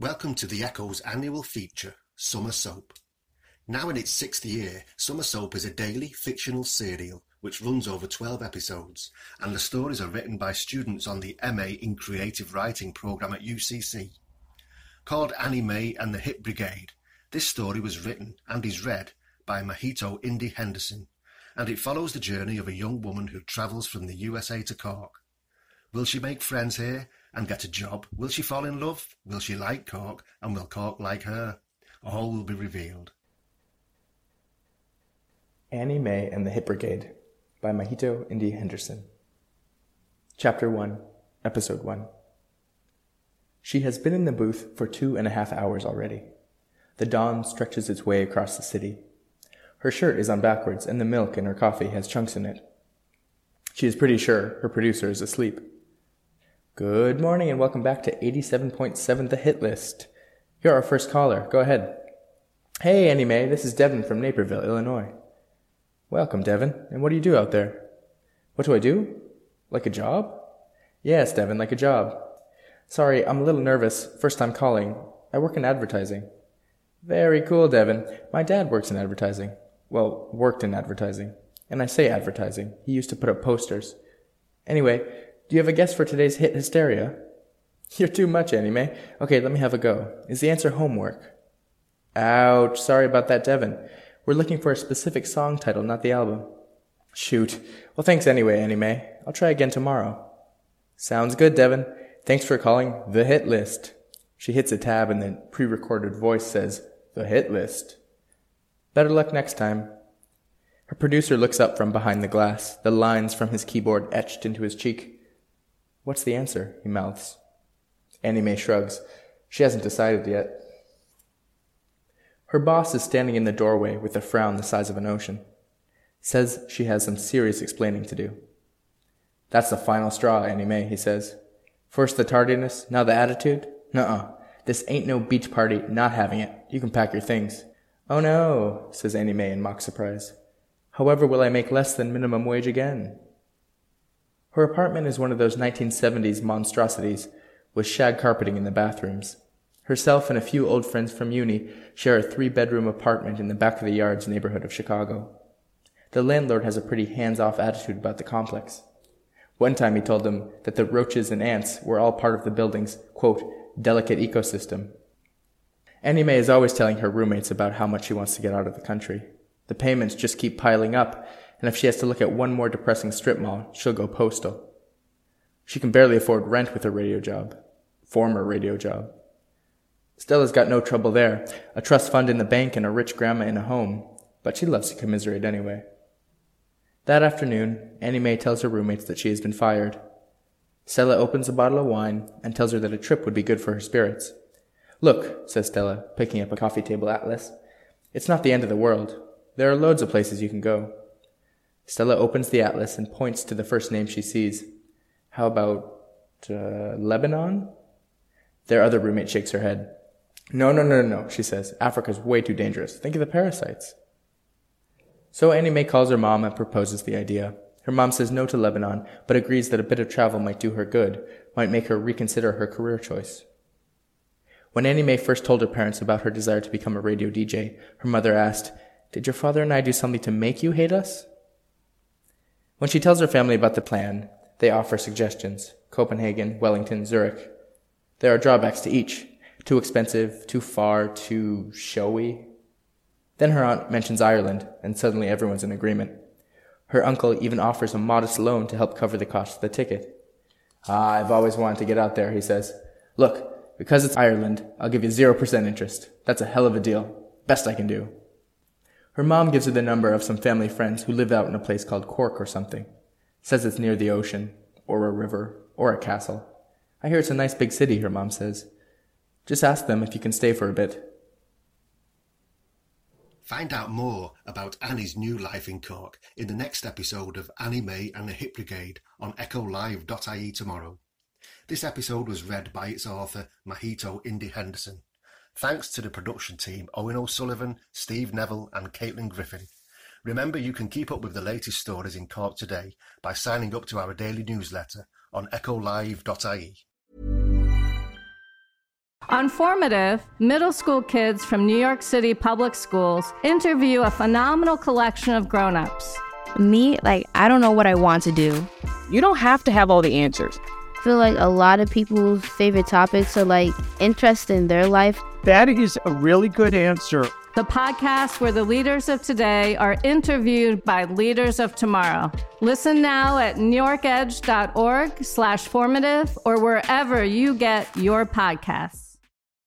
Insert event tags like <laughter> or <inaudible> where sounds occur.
Welcome to the Echo's annual feature, Summer Soap. Now in its sixth year, Summer Soap is a daily fictional serial which runs over 12 episodes, and the stories are written by students on the MA in Creative Writing program at UCC. Called Annie Mae and the Hit Brigade, this story was written and is read by Mahito Indy Henderson, and it follows the journey of a young woman who travels from the USA to Cork. Will she make friends here and get a job? Will she fall in love? Will she like Cork? And will Cork like her? All will be revealed. Annie Mae and the Hit Brigade by Mahito Indy Henderson. Chapter 1, Episode 1. She has been in the booth for two and a half hours already. The dawn stretches its way across the city. Her shirt is on backwards, and the milk in her coffee has chunks in it. She is pretty sure her producer is asleep. Good morning and welcome back to 87.7 The Hit List. You're our first caller. Go ahead. Hey, Annie Mae, this is Devin from Naperville, Illinois. Welcome, Devin. And what do you do out there? What do I do? Like a job? Yes, Devin, like a job. Sorry, I'm a little nervous. First time calling. I work in advertising. Very cool, Devin. My dad works in advertising. Well, worked in advertising. And I say advertising. He used to put up posters. Anyway, do you have a guess for today's hit hysteria? <laughs> You're too much, Annie Mae. Okay, let me have a go. Is the answer homework? Ouch, sorry about that, Devin. We're looking for a specific song title, not the album. Shoot. Well, thanks anyway, Annie Mae. I'll try again tomorrow. Sounds good, Devin. Thanks for calling the hit list. She hits a tab and the pre-recorded voice says, the hit list. Better luck next time. Her producer looks up from behind the glass, the lines from his keyboard etched into his cheek. What's the answer? he mouths. Annie Mae shrugs. She hasn't decided yet. Her boss is standing in the doorway with a frown the size of an ocean. Says she has some serious explaining to do. That's the final straw, Annie Mae, he says. First the tardiness, now the attitude? Nuh-uh. This ain't no beach party, not having it. You can pack your things. Oh no, says Annie Mae in mock surprise. However will I make less than minimum wage again? Her apartment is one of those 1970s monstrosities with shag carpeting in the bathrooms. Herself and a few old friends from uni share a three bedroom apartment in the back of the yards neighborhood of Chicago. The landlord has a pretty hands off attitude about the complex. One time he told them that the roaches and ants were all part of the building's, quote, delicate ecosystem. Annie Mae is always telling her roommates about how much she wants to get out of the country. The payments just keep piling up, and if she has to look at one more depressing strip mall, she'll go postal. She can barely afford rent with her radio job. Former radio job. Stella's got no trouble there, a trust fund in the bank and a rich grandma in a home, but she loves to commiserate anyway. That afternoon, Annie Mae tells her roommates that she has been fired. Stella opens a bottle of wine and tells her that a trip would be good for her spirits. Look, says Stella, picking up a coffee table atlas. It's not the end of the world. There are loads of places you can go. Stella opens the atlas and points to the first name she sees. How about uh, Lebanon? Their other roommate shakes her head. No, no, no, no, she says. Africa's way too dangerous. Think of the parasites. So Annie Mae calls her mom and proposes the idea. Her mom says no to Lebanon, but agrees that a bit of travel might do her good, might make her reconsider her career choice. When Annie Mae first told her parents about her desire to become a radio DJ, her mother asked, Did your father and I do something to make you hate us? When she tells her family about the plan, they offer suggestions Copenhagen, Wellington, Zurich. There are drawbacks to each too expensive, too far, too showy. Then her aunt mentions Ireland, and suddenly everyone's in agreement. Her uncle even offers a modest loan to help cover the cost of the ticket. Ah, I've always wanted to get out there, he says. Look, because it's Ireland, I'll give you 0% interest. That's a hell of a deal. Best I can do. Her mom gives her the number of some family friends who live out in a place called Cork or something. Says it's near the ocean, or a river, or a castle. I hear it's a nice big city, her mom says. Just ask them if you can stay for a bit. Find out more about Annie's new life in Cork in the next episode of Annie Mae and the Hit Brigade on echolive.ie tomorrow. This episode was read by its author, Mahito Indy Henderson. Thanks to the production team Owen O'Sullivan, Steve Neville, and Caitlin Griffin. Remember, you can keep up with the latest stories in Cork today by signing up to our daily newsletter on echolive.ie. On Formative, middle school kids from New York City public schools interview a phenomenal collection of grown-ups. Me, like, I don't know what I want to do. You don't have to have all the answers. I feel like a lot of people's favorite topics are like interest in their life. That is a really good answer. The podcast where the leaders of today are interviewed by leaders of tomorrow. Listen now at newyorkedge.org slash formative or wherever you get your podcasts.